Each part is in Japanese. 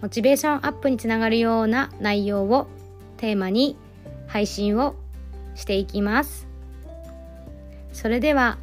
モチベーションアップにつながるような内容をテーマに配信をしていきます。それでは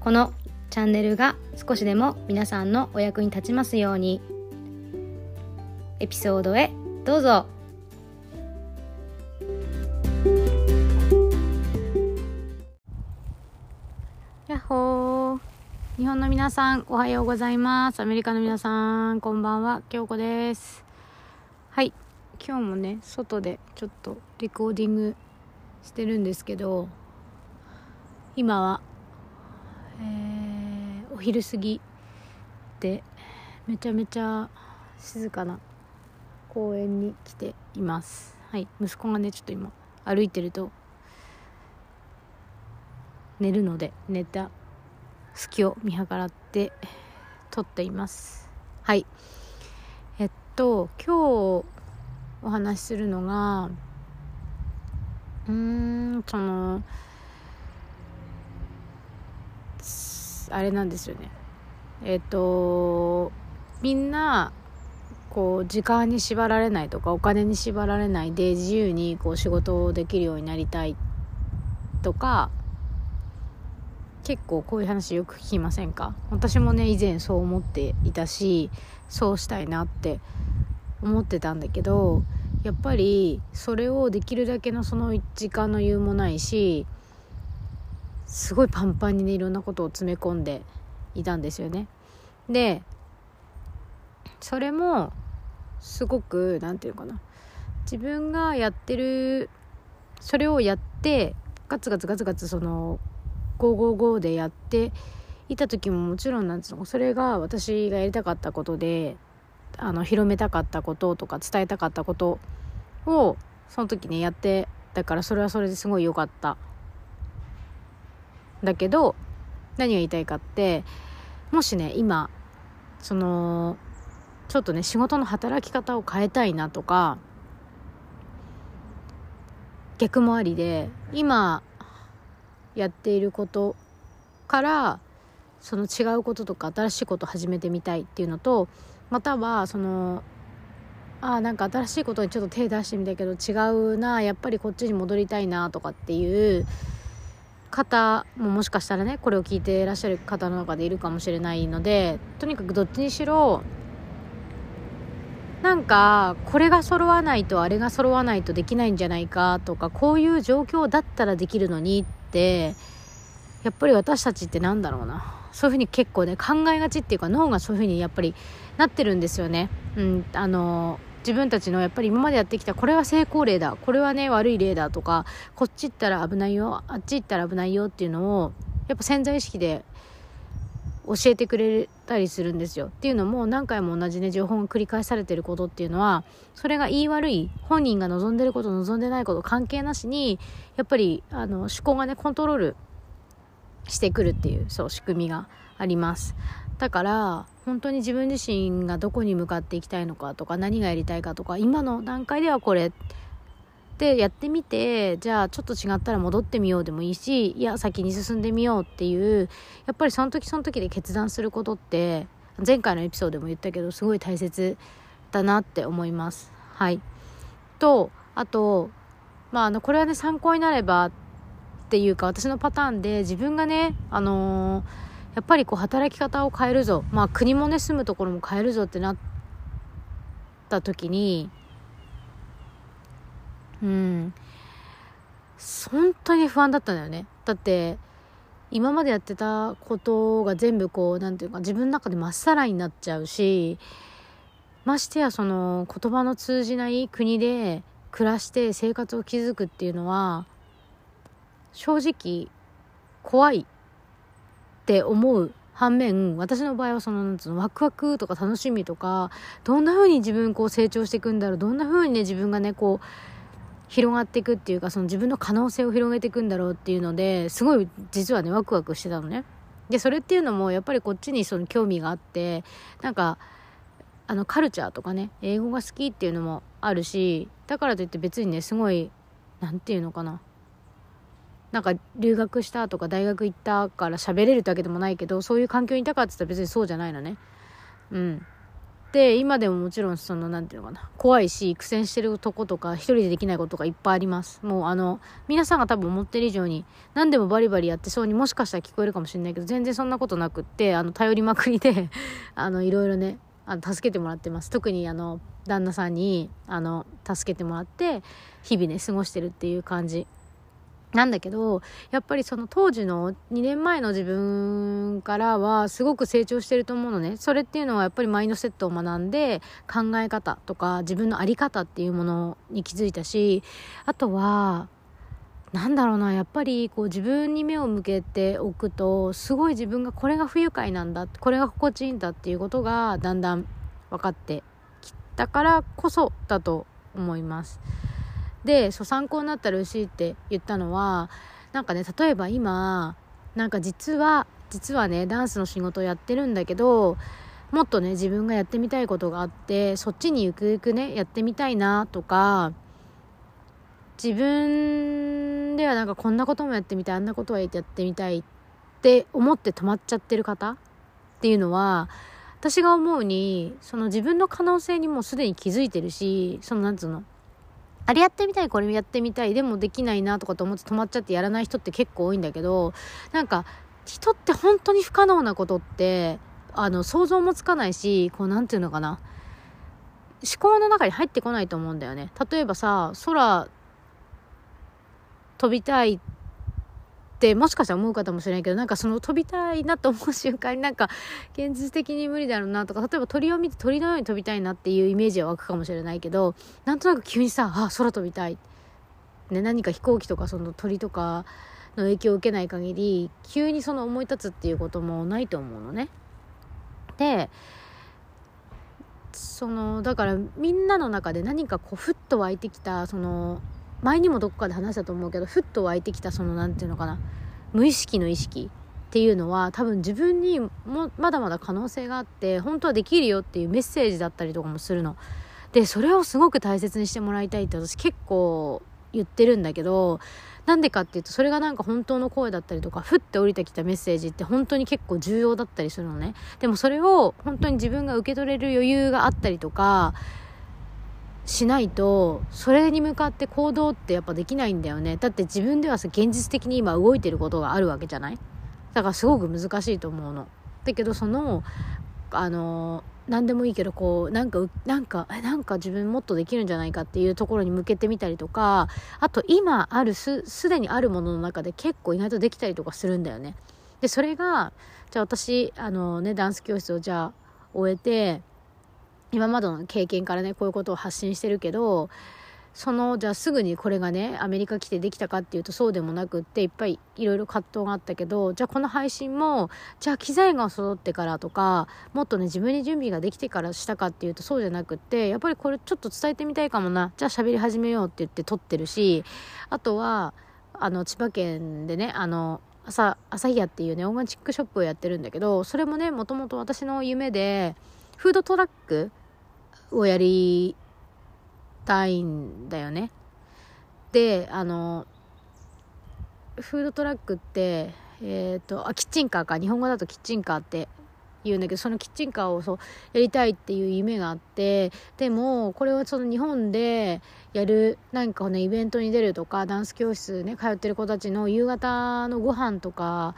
このチャンネルが少しでも皆さんのお役に立ちますようにエピソードへどうぞ。日本の皆さんおはようございます。アメリカの皆さんこんばんは。京子です。はい。今日もね外でちょっとレコーディングしてるんですけど今は、えーお昼過ぎでめちゃめちゃ静かな公園に来ています。はい。息子がねちょっと今歩いてると寝るので寝た隙を見計らって撮っています。はい。えっと今日お話しするのがうーんそのあれなんですよね。えっとみんなこう時間に縛られないとかお金に縛られないで自由にこう仕事をできるようになりたいとか結構こういう話よく聞きませんか？私もね以前そう思っていたしそうしたいなって思ってたんだけどやっぱりそれをできるだけのその時間の余裕もないしすごいパンパンにねいろんなことを詰め込んでいたんですよね。でそれもすごく何て言うかな。自分がやってるそれをやってガツガツガツガツその555でやっていた時ももちろんなんつうのそれが私がやりたかったことであの広めたかったこととか伝えたかったことをその時ねやってだからそれはそれですごい良かった。だけど何が言いたいかってもしね今そのちょっとね仕事の働き方を変えたいなとか逆もありで今やっていることからその違うこととか新しいこと始めてみたいっていうのとまたはそのあなんか新しいことにちょっと手出してみたけど違うなやっぱりこっちに戻りたいなとかっていう方ももしかしたらねこれを聞いていらっしゃる方の中でいるかもしれないのでとにかくどっちにしろなんかこれが揃わないとあれが揃わないとできないんじゃないかとかこういう状況だったらできるのにってやっぱり私たちってなんだろうなそういうふうに結構ね考えがちっていうか脳がそういうふうにやっぱりなってるんですよね。うん、あの自分たちのやっぱり今までやってきたこれは成功例だこれはね悪い例だとかこっち行ったら危ないよあっち行ったら危ないよっていうのをやっぱ潜在意識で教えてくれたりするんですよ。っていうのも何回も同じね情報が繰り返されてることっていうのはそれが言い悪い本人が望んでること望んでないこと関係なしにやっぱりあの思考がねコントロールしてくるっていうそう仕組みがあります。だから本当に自分自身がどこに向かっていきたいのかとか何がやりたいかとか今の段階ではこれでやってみてじゃあちょっと違ったら戻ってみようでもいいしいや先に進んでみようっていうやっぱりその時その時で決断することって前回のエピソードでも言ったけどすごい大切だなって思います。はい、とあとまああのこれはね参考になればっていうか私のパターンで自分がねあのーやっぱりこう働き方を変えるぞまあ国もね住むところも変えるぞってなった時にうん。本当に不安だったんだよね。だって今までやってたことが全部こうなんていうか自分の中でまっさらになっちゃうしましてやその言葉の通じない国で暮らして生活を築くっていうのは正直怖いって思う反面、私の場合はその、なんつうの、ワクワクとか楽しみとか、どんな風に自分こう成長していくんだろう、どんな風にね、自分がね、こう、広がっていくっていうか、その自分の可能性を広げていくんだろうっていうので、すごい実はね、ワクワクしてたのね。で、それっていうのも、やっぱりこっちにその興味があって、なんか、あの、カルチャーとかね、英語が好きっていうのもあるし、だからといって別にね、すごい、なんていうのかな。なんか留学したとか大学行ったから喋れるってわけでもないけどそういう環境にいたかって言ったら別にそうじゃないのねうんで今でももちろんその何て言うのかな。怖いし苦戦してるとことか一人でできないことがいっぱいあります。もうあの皆さんが多分思ってる以上に何でもバリバリやってそうにもしかしたら聞こえるかもしれないけど全然そんなことなくってあの頼りまくりで あのいろいろねあの助けてもらってます。特にあの旦那さんにあの助けてもらって日々ね過ごしてるっていう感じ。なんだけど、やっぱりその当時の2年前の自分からはすごく成長してると思うのね。それっていうのはやっぱりマインドセットを学んで考え方とか自分の在り方っていうものに気づいたし、あとは、なんだろうな、やっぱりこう自分に目を向けておくと、すごい自分がこれが不愉快なんだ、これが心地いいんだっていうことがだんだん分かってきたからこそだと思います。でそう参考になったら嬉しいって言ったのはなんかね例えば今なんか実は実はねダンスの仕事をやってるんだけどもっとね自分がやってみたいことがあってそっちにゆくゆくねやってみたいなとか自分ではなんかこんなこともやってみたいあんなことはやってみたいって思って止まっちゃってる方っていうのは私が思うにその自分の可能性にもうすでに気づいてるしそのなんつうのあれやってみたい、これやってみたい、でもできないなとかと思って止まっちゃってやらない人って結構多いんだけど、なんか、人って本当に不可能なことって、あの、想像もつかないし、こう、なんていうのかな。思考の中に入ってこないと思うんだよね。例えばさ、空、飛びたいってもしかしたら思う方もしれないけどなんかその飛びたいなと思う瞬間になんか現実的に無理だろうなとか例えば鳥を見て鳥のように飛びたいなっていうイメージは湧くかもしれないけどなんとなく急にさあ空飛びたい、ね、何か飛行機とかその鳥とかの影響を受けない限り急にその思い立つっていうこともないと思うのね。でそのだからみんなの中で何かこうふっと湧いてきたその前にもどこかで話したと思うけどふっと湧いてきたその何て言うのかな無意識の意識っていうのは多分自分にもまだまだ可能性があって本当はできるよっていうメッセージだったりとかもするの。でそれをすごく大切にしてもらいたいって私結構言ってるんだけどなんでかっていうとそれがなんか本当の声だったりとかふって降りてきたメッセージって本当に結構重要だったりするのねでもそれを本当に自分が受け取れる余裕があったりとかしないとそれに向かって行動ってやっぱできないんだよね。だって自分ではさ現実的に今動いてることがあるわけじゃない？だからすごく難しいと思うの。だけどそのあの何でもいいけどこうなんかなんかなんか自分もっとできるんじゃないかっていうところに向けてみたりとかあと今あるすすでにあるものの中で結構意外とできたりとかするんだよね。でそれがじゃあ私あのねダンス教室をじゃあ終えて今までの経験からねこういうことを発信してるけどそのじゃあすぐにこれがねアメリカ来てできたかっていうとそうでもなくっていっぱいいろいろ葛藤があったけどじゃあこの配信もじゃあ機材が揃ってからとかもっとね自分に準備ができてからしたかっていうとそうじゃなくってやっぱりこれちょっと伝えてみたいかもな。じゃあ喋り始めようって言って撮ってるしあとはあの千葉県でねあの朝朝日屋っていうねオーガチックショップをやってるんだけどそれもねもともと私の夢でフードトラックをやりたいんだよね。で、あの、フードトラックって、えっ、ー、と、あ、キッチンカーか。日本語だとキッチンカーって言うんだけど、そのキッチンカーをそう、やりたいっていう夢があって、でも、これはその日本でやる、なんかね、イベントに出るとか、ダンス教室ね、通ってる子たちの夕方のご飯とか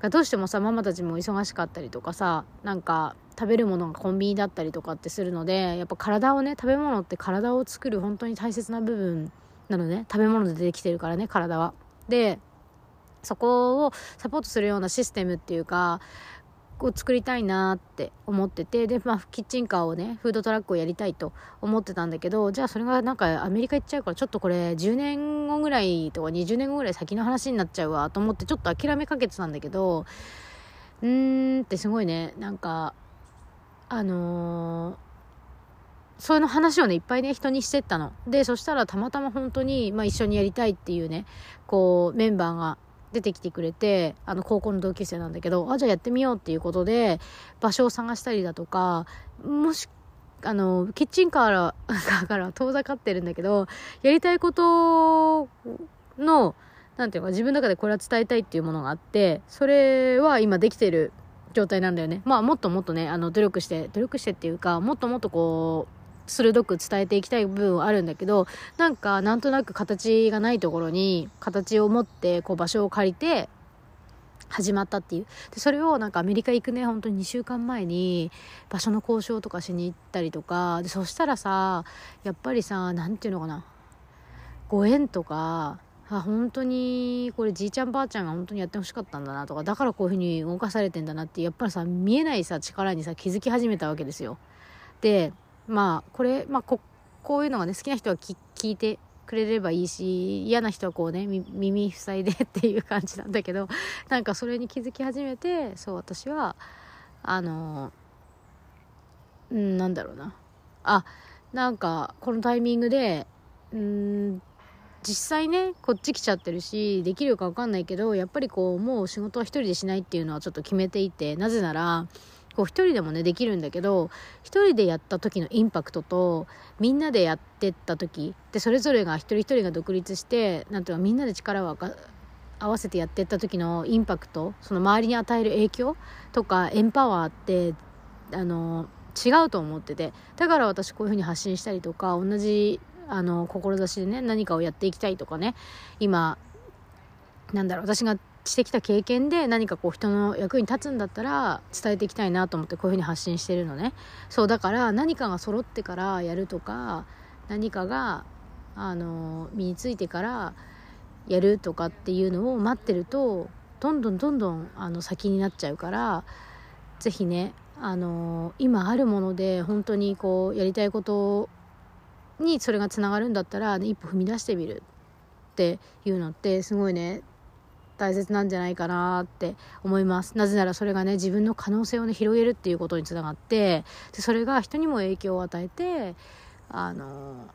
がどうしてもさ、ママたちも忙しかったりとかさ、なんか、食べるものがコンビニだったりとかってするのでやっぱ体をね食べ物って体を作る本当に大切な部分なのね食べ物でできてるからね体は。でそこをサポートするようなシステムっていうかを作りたいなって思っててで、まあ、キッチンカーをねフードトラックをやりたいと思ってたんだけどじゃあそれがなんかアメリカ行っちゃうからちょっとこれ10年後ぐらいとか20年後ぐらい先の話になっちゃうわと思ってちょっと諦めかけてたんだけどうーんってすごいね、なんか、あのーそういうの話をね、いっぱいね、人にしてったの。で、そしたらたまたま本当に、まあ一緒にやりたいっていうね、こう、メンバーが出てきてくれて、あの、高校の同級生なんだけど、あ、じゃあやってみようっていうことで、場所を探したりだとか、もし、あの、キッチンカーから、から遠ざかってるんだけど、やりたいことの、なんていうか、自分の中でこれは伝えたいっていうものがあって、それは今できてる状態なんだよね。まあ、もっともっとね、あの、努力して、努力してっていうか、もっともっとこう、鋭く伝えていきたい部分はあるんだけどなんかなんとなく形がないところに形を持ってこう場所を借りて始まったっていう。でそれをなんかアメリカ行くね本当に2週間前に場所の交渉とかしに行ったりとかでそしたらさやっぱりさ何て言うのかな。ご縁とかあ本当にこれじいちゃんばあちゃんが本当にやってほしかったんだなとかだからこういうふうに動かされてんだなってやっぱりさ見えないさ力にさ気づき始めたわけですよ。でまあこれ、まあ、ここういうのがね好きな人は聞いてくれればいいし嫌な人はこうね耳塞いでっていう感じなんだけど なんかそれに気づき始めてそう私はあのうんなんだろうな。あなんかこのタイミングでうん実際ねこっち来ちゃってるしできるか分かんないけどやっぱりこうもう仕事は一人でしないっていうのはちょっと決めていてなぜならこう一人でもねできるんだけど一人でやった時のインパクトとみんなでやってった時でそれぞれが一人一人が独立してなんていうかみんなで力を合わせてやってった時のインパクトその周りに与える影響とかエンパワーってあの違うと思っててだから私こういうふうに発信したりとか同じあの志でね何かをやっていきたいとかね今なんだろう私がしてきた経験で何かこう人の役に立つんだったら伝えていきたいなと思ってこういうふうに発信してるのね。そうだから何かが揃ってからやるとか何かがあの身についてからやるとかっていうのを待ってるとどんどんどんどんあの先になっちゃうから是非ねあの今あるもので本当にこうやりたいことにそれがつながるんだったら、ね、一歩踏み出してみるっていうのってすごいね大切なんじゃないかなって思います。なぜならそれがね自分の可能性をね広げるっていうことにつながってでそれが人にも影響を与えてあの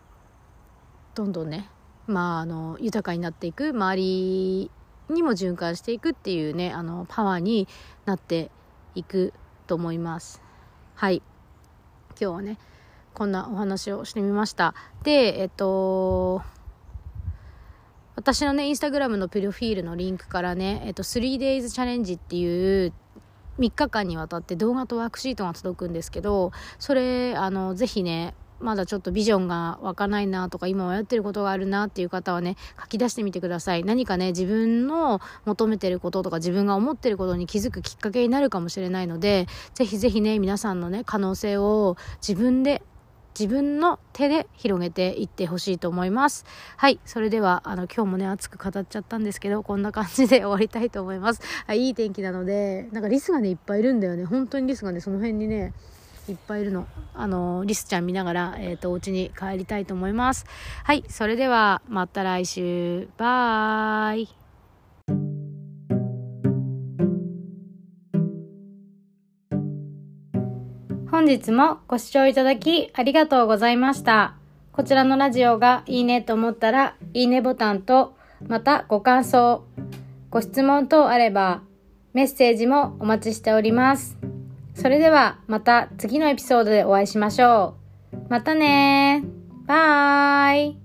どんどんねまああの豊かになっていく周りにも循環していくっていうねあのパワーになっていくと思います。はい。今日はねこんなお話をしてみました。でえっと私のね、インスタグラムのプロフィールのリンクからね、えっと、3days チャレンジっていう3日間にわたって動画とワークシートが届くんですけど、それ、あの、ぜひね、まだちょっとビジョンが湧かないなとか今迷ってることがあるなっていう方はね書き出してみてください。何かね自分の求めてることとか自分が思ってることに気づくきっかけになるかもしれないのでぜひぜひね皆さんのね可能性を自分で自分の手で広げていってほしいと思います。はい。それでは、あの、今日もね、熱く語っちゃったんですけど、こんな感じで終わりたいと思います。はい、いい天気なので、なんかリスがね、いっぱいいるんだよね。本当にリスがね、その辺にね、いっぱいいるの。あの、リスちゃん見ながら、えっ、ー、と、お家に帰りたいと思います。はい。それでは、また来週。バーイ。本日もご視聴いただきありがとうございました。こちらのラジオがいいねと思ったら、いいねボタンと、またご感想、ご質問等あれば、メッセージもお待ちしております。それではまた次のエピソードでお会いしましょう。またねバイ